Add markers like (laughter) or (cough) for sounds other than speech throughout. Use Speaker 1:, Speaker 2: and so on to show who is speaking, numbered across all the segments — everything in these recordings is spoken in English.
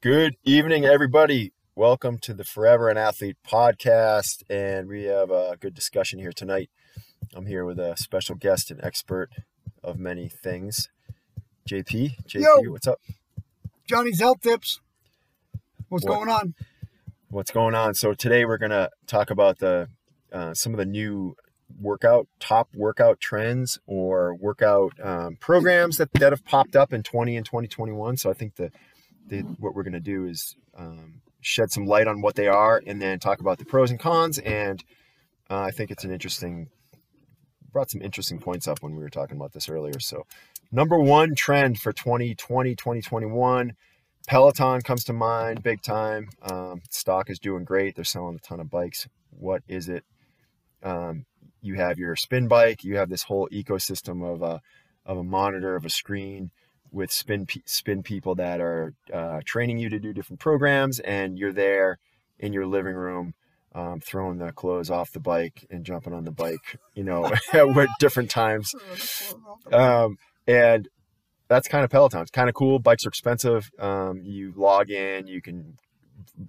Speaker 1: Good evening, everybody. Welcome to the Forever an Athlete podcast. And we have a good discussion here tonight. I'm here with a special guest and expert of many things, JP. JP,
Speaker 2: Yo.
Speaker 1: what's up?
Speaker 2: Johnny's health tips. What's
Speaker 1: What-
Speaker 2: going on?
Speaker 1: What's going on? So today we're gonna talk about the uh, some of the new workout top workout trends or workout um, programs that, that have popped up in 20 and 2021. So I think the, the what we're gonna do is um, shed some light on what they are and then talk about the pros and cons. And uh, I think it's an interesting brought some interesting points up when we were talking about this earlier. So number one trend for 2020 2021 Peloton comes to mind big time. Um, stock is doing great. They're selling a ton of bikes. What is it? Um, you have your spin bike. You have this whole ecosystem of a of a monitor of a screen with spin spin people that are uh, training you to do different programs, and you're there in your living room. Um, throwing the clothes off the bike and jumping on the bike, you know, (laughs) at different times. Um, and that's kind of Peloton. It's kind of cool. Bikes are expensive. Um, you log in, you can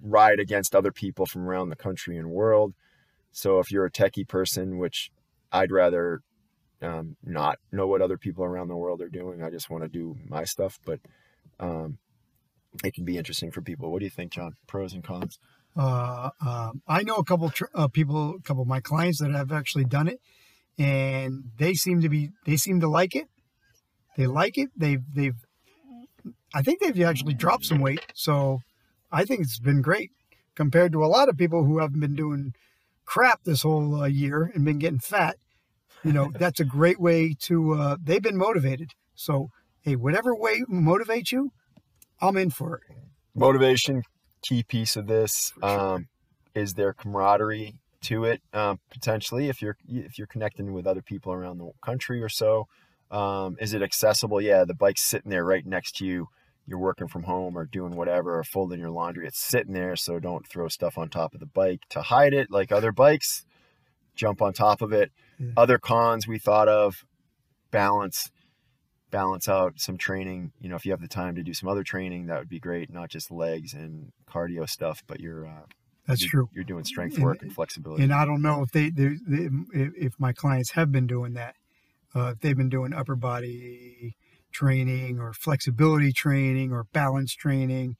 Speaker 1: ride against other people from around the country and world. So if you're a techie person, which I'd rather um, not know what other people around the world are doing, I just want to do my stuff. But um, it can be interesting for people. What do you think, John? Pros and cons?
Speaker 2: Uh, um, I know a couple tr- uh, people, a couple of my clients that have actually done it, and they seem to be they seem to like it. They like it. They've they've I think they've actually dropped some weight. So I think it's been great compared to a lot of people who haven't been doing crap this whole uh, year and been getting fat. You know, that's a great way to. Uh, they've been motivated. So hey, whatever way motivates you, I'm in for it.
Speaker 1: motivation key piece of this
Speaker 2: sure.
Speaker 1: um, is there camaraderie to it um, potentially if you're if you're connecting with other people around the country or so um, is it accessible yeah the bike's sitting there right next to you you're working from home or doing whatever or folding your laundry it's sitting there so don't throw stuff on top of the bike to hide it like other bikes jump on top of it
Speaker 2: Yeah.
Speaker 1: other cons we thought of balance balance out some training you know if you have the time to do some other training that would be great not just legs and cardio stuff but you're uh,
Speaker 2: That's
Speaker 1: you're,
Speaker 2: true.
Speaker 1: you're doing strength work and flexibility
Speaker 2: And I don't know if they, they, they if if my clients have been doing that, uh, if they've been doing upper body training or flexibility training or balance training.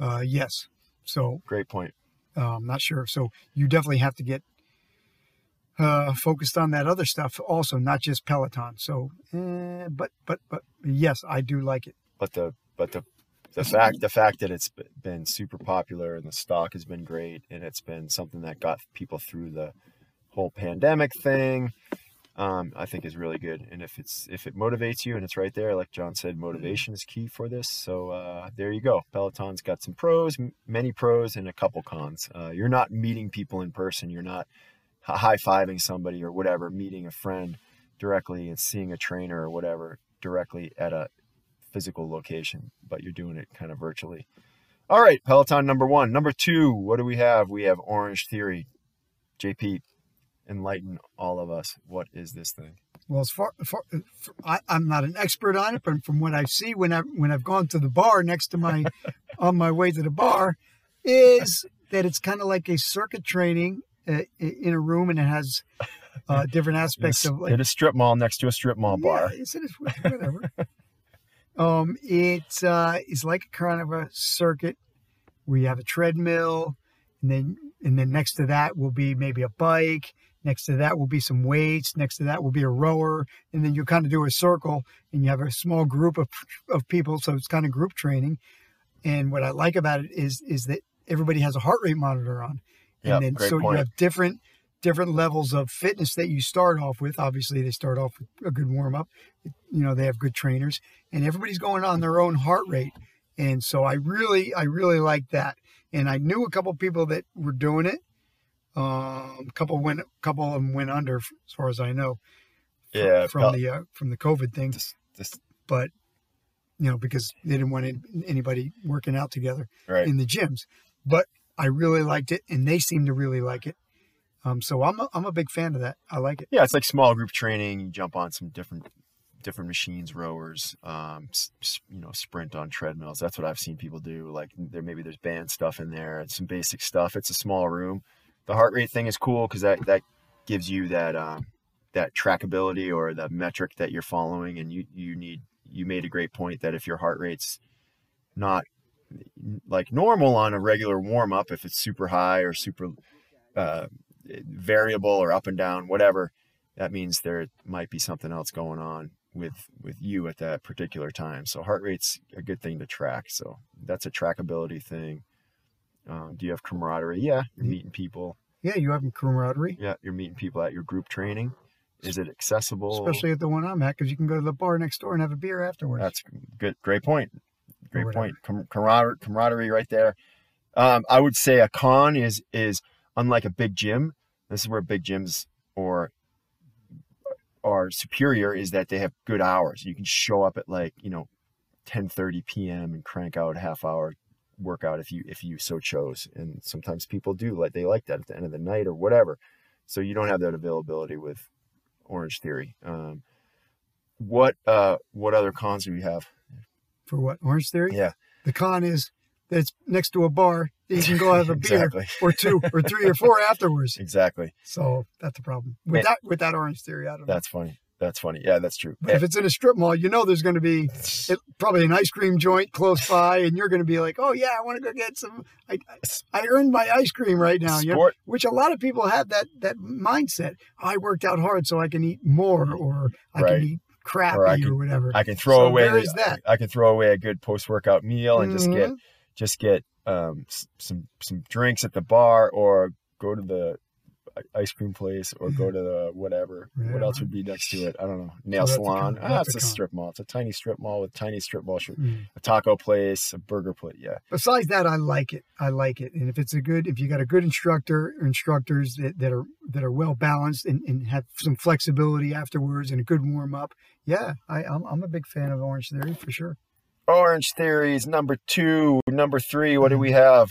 Speaker 2: Uh, yes. So
Speaker 1: great point
Speaker 2: uh, I'm not sure. So you definitely have to get uh, focused on that other stuff also, not just Peloton. So, eh, but but but yes, I do like it.
Speaker 1: but the but the the fact the fact that it's been super popular and the stock has been great and it's been something that got people through the whole pandemic thing um, i think is really good. And if it's if it motivates you and it's right there like john said motivation is key for this. So uh, there you go. Peloton's got some pros m- many pros and a couple cons. Uh, you're not meeting people in person. You're not h- high-fiving somebody or whatever meeting a friend directly and seeing a trainer or whatever directly at a physical location, but you're doing it kind of virtually. All right, Peloton number one. Number two, what do we have? We have Orange Theory. JP, enlighten all of us. What is this thing?
Speaker 2: Well, as far, far for, I, I'm not an expert on it, but from what I see when I when I've gone to the bar next to my (laughs) on my way to the bar, is that it's kind of like a circuit training in a room, and it has uh, (laughs) different aspects of like
Speaker 1: at a strip mall next to a strip mall bar.
Speaker 2: Yeah, it's, it's (laughs) whatever. um, it uh, is like a kind of a circuit where you have a treadmill, and then and then next to that will be maybe a bike. Next to that will be some weights. Next to that will be a rower, and then you kind of do a circle, and you have a small group of of people. So it's kind of group training. And what I like about it is is that everybody has a heart rate monitor on, and
Speaker 1: Yep,
Speaker 2: then so
Speaker 1: point.
Speaker 2: you have different different levels of fitness that you start off with. Obviously, they start off with a good warm up. You know, they have good trainers, and everybody's going on their own heart rate. And so I really, I really like that. And I knew a couple people that were doing it. Um, a couple went, a couple of them went under, as far as I know.
Speaker 1: Yeah,
Speaker 2: from the uh, from the COVID thing,
Speaker 1: This, this,
Speaker 2: but you know because they didn't want anybody working out together
Speaker 1: right.
Speaker 2: in the gyms. But I really liked it, and they seem to really like it. Um, so I'm a, I'm a big fan of that. I like it.
Speaker 1: Yeah, it's like small group training. You jump on some different different machines, rowers, um, you know, sprint on treadmills. That's what I've seen people do. Like there, maybe there's band stuff in there some basic stuff. It's a small room. The heart rate thing is cool because that that gives you that um, that trackability or the metric that you're following, and you you need. You made a great point that if your heart rate's not like normal on a regular warm up, if it's super high or super uh, variable or up and down, whatever, that means there might be something else going on with with you at that particular time. So heart rate's a good thing to track. So that's a trackability thing. Um, do you have camaraderie? Yeah, you're
Speaker 2: Yeah.
Speaker 1: meeting people.
Speaker 2: Yeah, you have camaraderie,
Speaker 1: Yeah, you're meeting people at your group training. Is it accessible?
Speaker 2: especially at the one I'm at, because you can go to the bar next door and have a beer afterwards.
Speaker 1: That's good. Great point. Great point. Com- camaraderie, camaraderie, right there. Um, I would say a con is is unlike a big gym. This is where big gyms or are superior is that they have good hours. You can show up at like you know, ten thirty p.m. and crank out a half hour workout if you if you so chose. And sometimes people do like they like that at the end of the night or whatever. So you don't have that availability with Orange Theory. Um, what uh what other cons do we have?
Speaker 2: For what? Orange Theory?
Speaker 1: Yeah.
Speaker 2: The con is that it's next to a bar. You can go have a (laughs) beer or two or three or four afterwards.
Speaker 1: Exactly.
Speaker 2: So that's a problem. With
Speaker 1: And-
Speaker 2: that with that Orange Theory, I don't know.
Speaker 1: That's funny. That's funny. Yeah, that's true.
Speaker 2: But if it's in a strip mall, you know there's going to be it, probably an ice cream joint close by, and you're going to be like, "Oh yeah, I want to go get some. I, I earned my ice cream right now." You know? Which a lot of people have that that mindset. I worked out hard so I can eat more, or I
Speaker 1: Right.
Speaker 2: can eat crappy,
Speaker 1: Or
Speaker 2: or,
Speaker 1: I can-
Speaker 2: whatever.
Speaker 1: I can throw
Speaker 2: So
Speaker 1: away.
Speaker 2: there is that.
Speaker 1: I can throw away a good post workout meal and just get just get um, s- some some drinks at the bar or go to the ice cream place or go to the whatever.
Speaker 2: Yeah.
Speaker 1: What else would be next to it? I don't know. Nail
Speaker 2: a
Speaker 1: salon. ah,
Speaker 2: That's
Speaker 1: it's
Speaker 2: a
Speaker 1: a strip mall. It's a tiny strip mall with tiny strip mall. Sh-
Speaker 2: Mm.
Speaker 1: A taco place, a burger place. Yeah,
Speaker 2: Besides that, I like it. I like it. And if it's a good, if you got a good instructor or instructors that, that are that are well balanced and, and have some flexibility afterwards and a good warm up, yeah, I, I'm I'm a big fan of Orange Theory for sure.
Speaker 1: Orange Theory is number two, number three. What do we have?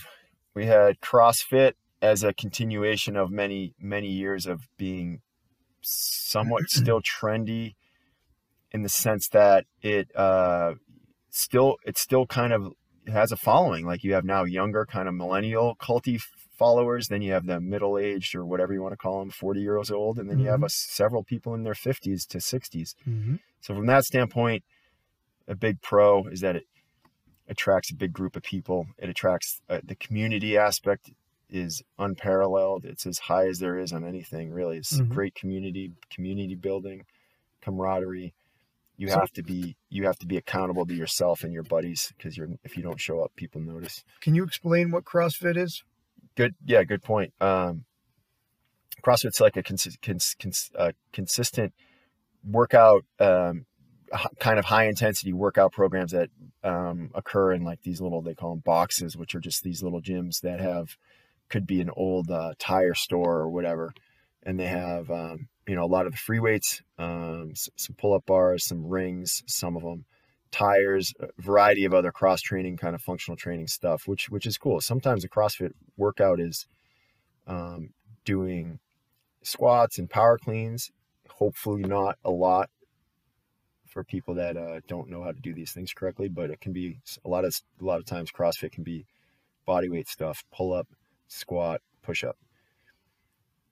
Speaker 1: We had CrossFit as a continuation of many many years of being somewhat (clears throat) still trendy, in the sense that it uh, still it still kind of has a following. Like you have now younger kind of millennial culty followers, then you have the middle aged or whatever you want to call them, forty years old, and then you have a, several people in their fifties to sixties.
Speaker 2: Mm-hmm.
Speaker 1: So from that standpoint, a big pro is that it attracts a big group of people. It attracts uh, the community aspect is unparalleled. It's as high as there is on anything really. It's
Speaker 2: Mhm.
Speaker 1: great community, community building, camaraderie. You
Speaker 2: So-
Speaker 1: have to be you have to be accountable to yourself and your buddies because you're if you don't show up, people notice.
Speaker 2: Can you explain what CrossFit is?
Speaker 1: Good, yeah, good point. Um, CrossFit's like a cons- cons- cons- uh, consistent workout, um, h- kind of high intensity workout programs that um, occur in like these little they call them boxes, which are just these little gyms that have could be an old uh, tire store or whatever, and they have um, you know a lot of the free weights, um, some pull up bars, some rings, some of them tires, a variety of other cross training kind of functional training stuff, which which is cool. Sometimes a CrossFit workout is um, doing squats and power cleans. Hopefully, not a lot for people that uh, don't know how to do these things correctly, but it can be a lot of a lot of times CrossFit can be body weight stuff, pull up, squat, push up.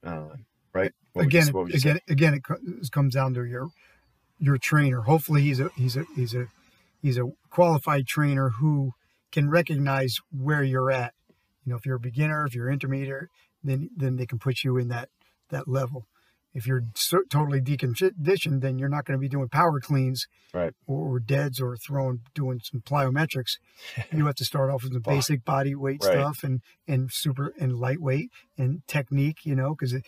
Speaker 1: Uh, right? What would you-
Speaker 2: again,
Speaker 1: what would you say?
Speaker 2: again, again, it it comes down to your your trainer. Hopefully, he's a he's a he's a he's a qualified trainer who can recognize where you're at. You know, if you're a beginner, if you're intermediate, then then they can put you in that that level. If you're so, totally deconditioned, then you're not going to be doing power cleans,
Speaker 1: Right.
Speaker 2: or, or deads, or throwing doing some plyometrics. (laughs) You have to start off with the basic body weight
Speaker 1: Right.
Speaker 2: stuff and and super and lightweight and technique. You know, because you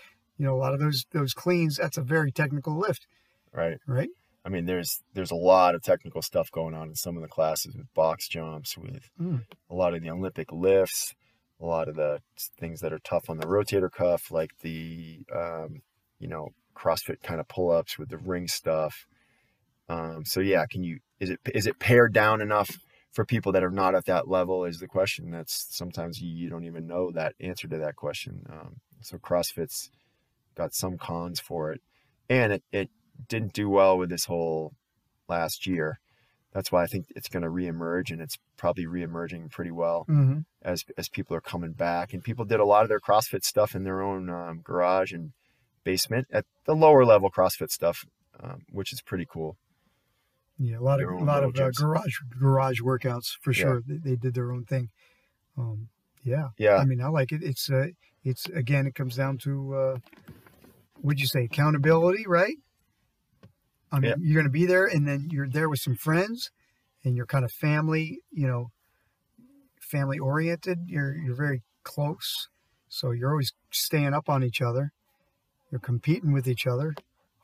Speaker 2: know a lot of those those cleans that's a very technical lift,
Speaker 1: right?
Speaker 2: right?
Speaker 1: I mean, there's there's a lot of technical stuff going on in some of the classes with box jumps, with
Speaker 2: Mm.
Speaker 1: a lot of the Olympic lifts, a lot of the things that are tough on the rotator cuff, like the um, you know CrossFit kind of pull ups with the ring stuff. Um, so yeah, can you is it is it pared down enough for people that are not at that level? Is the question. That's sometimes you, you don't even know that answer to that question. Um, so CrossFit's got some cons for it, and it, it didn't do well with this whole last year. That's why I think it's going to reemerge, and it's probably reemerging pretty well
Speaker 2: hmm
Speaker 1: as as people are coming back. And people did a lot of their CrossFit stuff in their own um, garage and basement at the lower level CrossFit stuff, um, which is pretty cool.
Speaker 2: Yeah, a lot of a lot of uh, garage garage workouts for
Speaker 1: Yeah.
Speaker 2: sure. They, they did their own thing. Um, yeah,
Speaker 1: Yeah,
Speaker 2: I mean, I like it. It's uh, it's again, it comes down to uh, would you say accountability, right? I mean,
Speaker 1: Yeah.
Speaker 2: you're going to be there, and then you're there with some friends, and you're kind of family, you know, family oriented. You're you're very close, so you're always staying up on each other. You're competing with each other,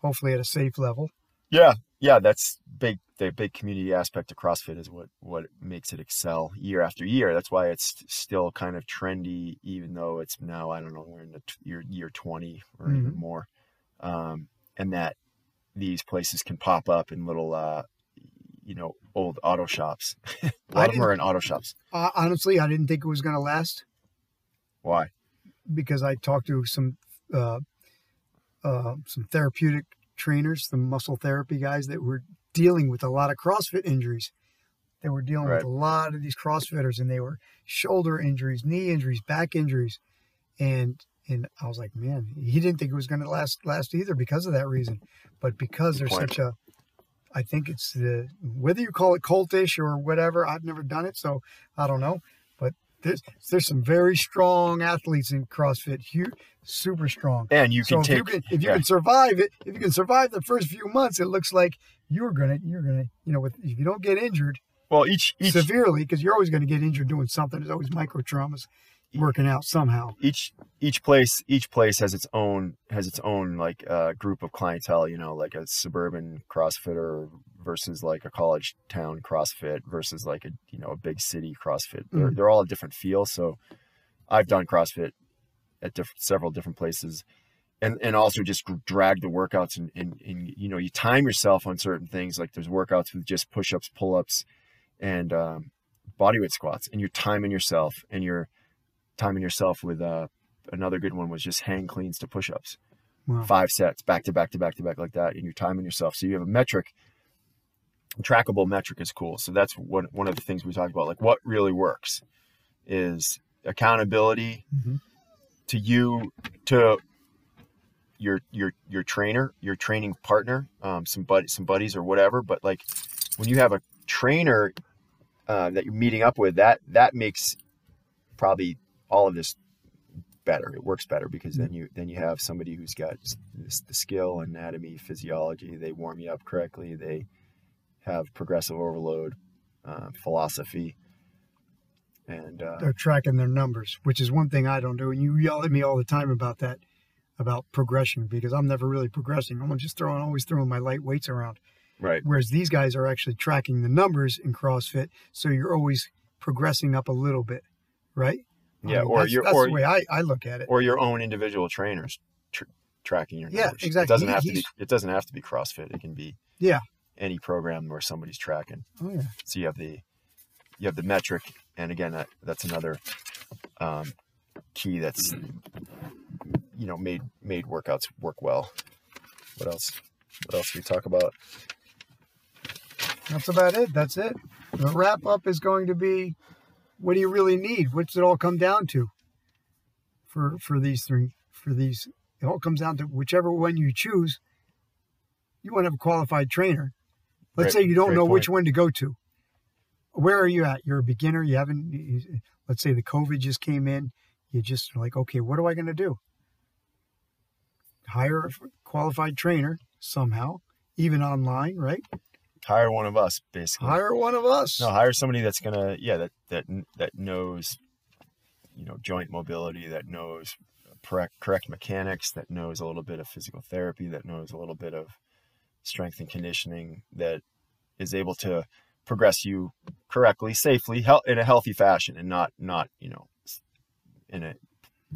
Speaker 2: hopefully at a safe level.
Speaker 1: yeah, yeah. That's big. The big community aspect of CrossFit is what what makes it excel year after year. That's why it's still kind of trendy, even though it's now I don't know we're in the t- year year twenty or even
Speaker 2: Mhm.
Speaker 1: more, um, and that these places can pop up in little. Uh, you know, old auto shops. (laughs) a lot of them are in auto shops.
Speaker 2: Uh, honestly, I didn't think it was going to last.
Speaker 1: Why?
Speaker 2: because I talked to some uh, uh, some therapeutic trainers, some muscle therapy guys that were dealing with a lot of CrossFit injuries. They were dealing
Speaker 1: Right.
Speaker 2: with a lot of these CrossFitters, and they were shoulder injuries, knee injuries, back injuries, and and I was like, man, he didn't think it was going to last last either because of that reason, but because there's such a I think it's the whether you call it cultish or whatever. I've never done it, so I don't know. But there's there's some very strong athletes in CrossFit, huge, super strong.
Speaker 1: And you
Speaker 2: so
Speaker 1: can
Speaker 2: if
Speaker 1: take.
Speaker 2: you can if you
Speaker 1: yeah.
Speaker 2: can survive it, if you can survive the first few months, it looks like you're gonna you're gonna you know with, if you don't get injured
Speaker 1: well, each each
Speaker 2: severely because you're always going to get injured doing something. There's always micro traumas working out somehow.
Speaker 1: each each place each place has its own has its own like uh, group of clientele you know like a suburban crossfitter versus like a college town crossfit versus like a you know a big city crossfit they're,
Speaker 2: Mhm.
Speaker 1: they're all a different feel so i've done crossfit at several different places and and also just drag the workouts and, and and you know you time yourself on certain things like there's workouts with just push-ups pull-ups and um, bodyweight squats and you're timing yourself and you're timing yourself with uh, another good one was just hang cleans to push-ups.
Speaker 2: Wow.
Speaker 1: five sets back to back to back to back like that and you're timing yourself. So you have a metric. Trackable metric is cool. So that's what one of the things we talked about. Like what really works is accountability
Speaker 2: Mhm.
Speaker 1: to you to your your your trainer your training partner um, some buddy some buddies or whatever. But like when you have a trainer uh, that you're meeting up with that that makes probably all of this better it works better because then you then you have somebody who's got this, the skill anatomy physiology they warm you up correctly they have progressive overload uh, philosophy and uh,
Speaker 2: They're tracking their numbers, which is one thing I don't do. And you yell at me all the time about that, about progression, because I'm never really progressing. I'm just throwing always throwing my light weights around.
Speaker 1: right
Speaker 2: Whereas these guys are actually tracking the numbers in CrossFit, so you're always progressing up a little bit, right? I
Speaker 1: yeah
Speaker 2: mean,
Speaker 1: or
Speaker 2: that's,
Speaker 1: your
Speaker 2: that's
Speaker 1: or,
Speaker 2: the way I, I look at it.
Speaker 1: or your own individual trainers tr- tracking your
Speaker 2: Yeah, exactly.
Speaker 1: It doesn't
Speaker 2: He-
Speaker 1: have to be. It doesn't have to be CrossFit. It can be
Speaker 2: Yeah.
Speaker 1: any program where somebody's tracking.
Speaker 2: oh yeah,
Speaker 1: So you have the you have the metric, and again, that, that's another um, key that's you know made made workouts work well. What else? What else do we talk about?
Speaker 2: that's about it. That's it. The wrap up is going to be, what do you really need? What's it all come down to? For for these three, for these, it all comes down to whichever one you choose. You want to have a qualified trainer. Let's
Speaker 1: Great-
Speaker 2: say you don't know which one to go to. Where are you at? You're a beginner. You haven't. You, let's say the COVID just came in. You just like, okay, what am I going to do? Hire a qualified trainer somehow, even online, right?
Speaker 1: Hire one of us, basically.
Speaker 2: Hire one of us.
Speaker 1: No, hire somebody that's gonna yeah that that that knows you know joint mobility, that knows correct correct mechanics, that knows a little bit of physical therapy, that knows a little bit of strength and conditioning, that is able to progress you correctly, safely, in a healthy fashion, and not not you know in a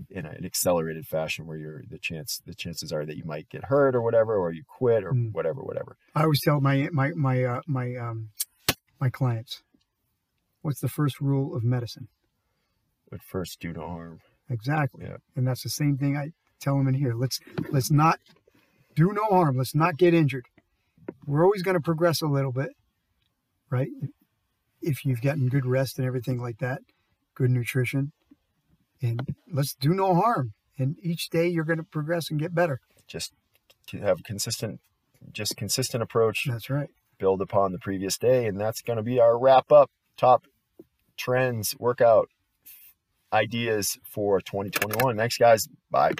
Speaker 1: in a, an accelerated fashion where you're the chance the chances are that you might get hurt or whatever, or you quit or
Speaker 2: Mm.
Speaker 1: whatever, whatever.
Speaker 2: I always tell my my my uh, my um my clients, what's the first rule of medicine?
Speaker 1: But first, do no harm.
Speaker 2: Exactly.
Speaker 1: Yeah.
Speaker 2: And that's the same thing I tell them in here. Let's let's not do no harm. Let's not get injured. we're always going to progress a little bit, right? If you've gotten good rest and everything like that, good nutrition, and let's do no harm. And each day you're going to progress and get better.
Speaker 1: Just to have a consistent, just consistent approach.
Speaker 2: That's right.
Speaker 1: Build upon the previous day, and that's going to be our wrap up. Top trends, workout ideas for 2021. Thanks, guys. Bye.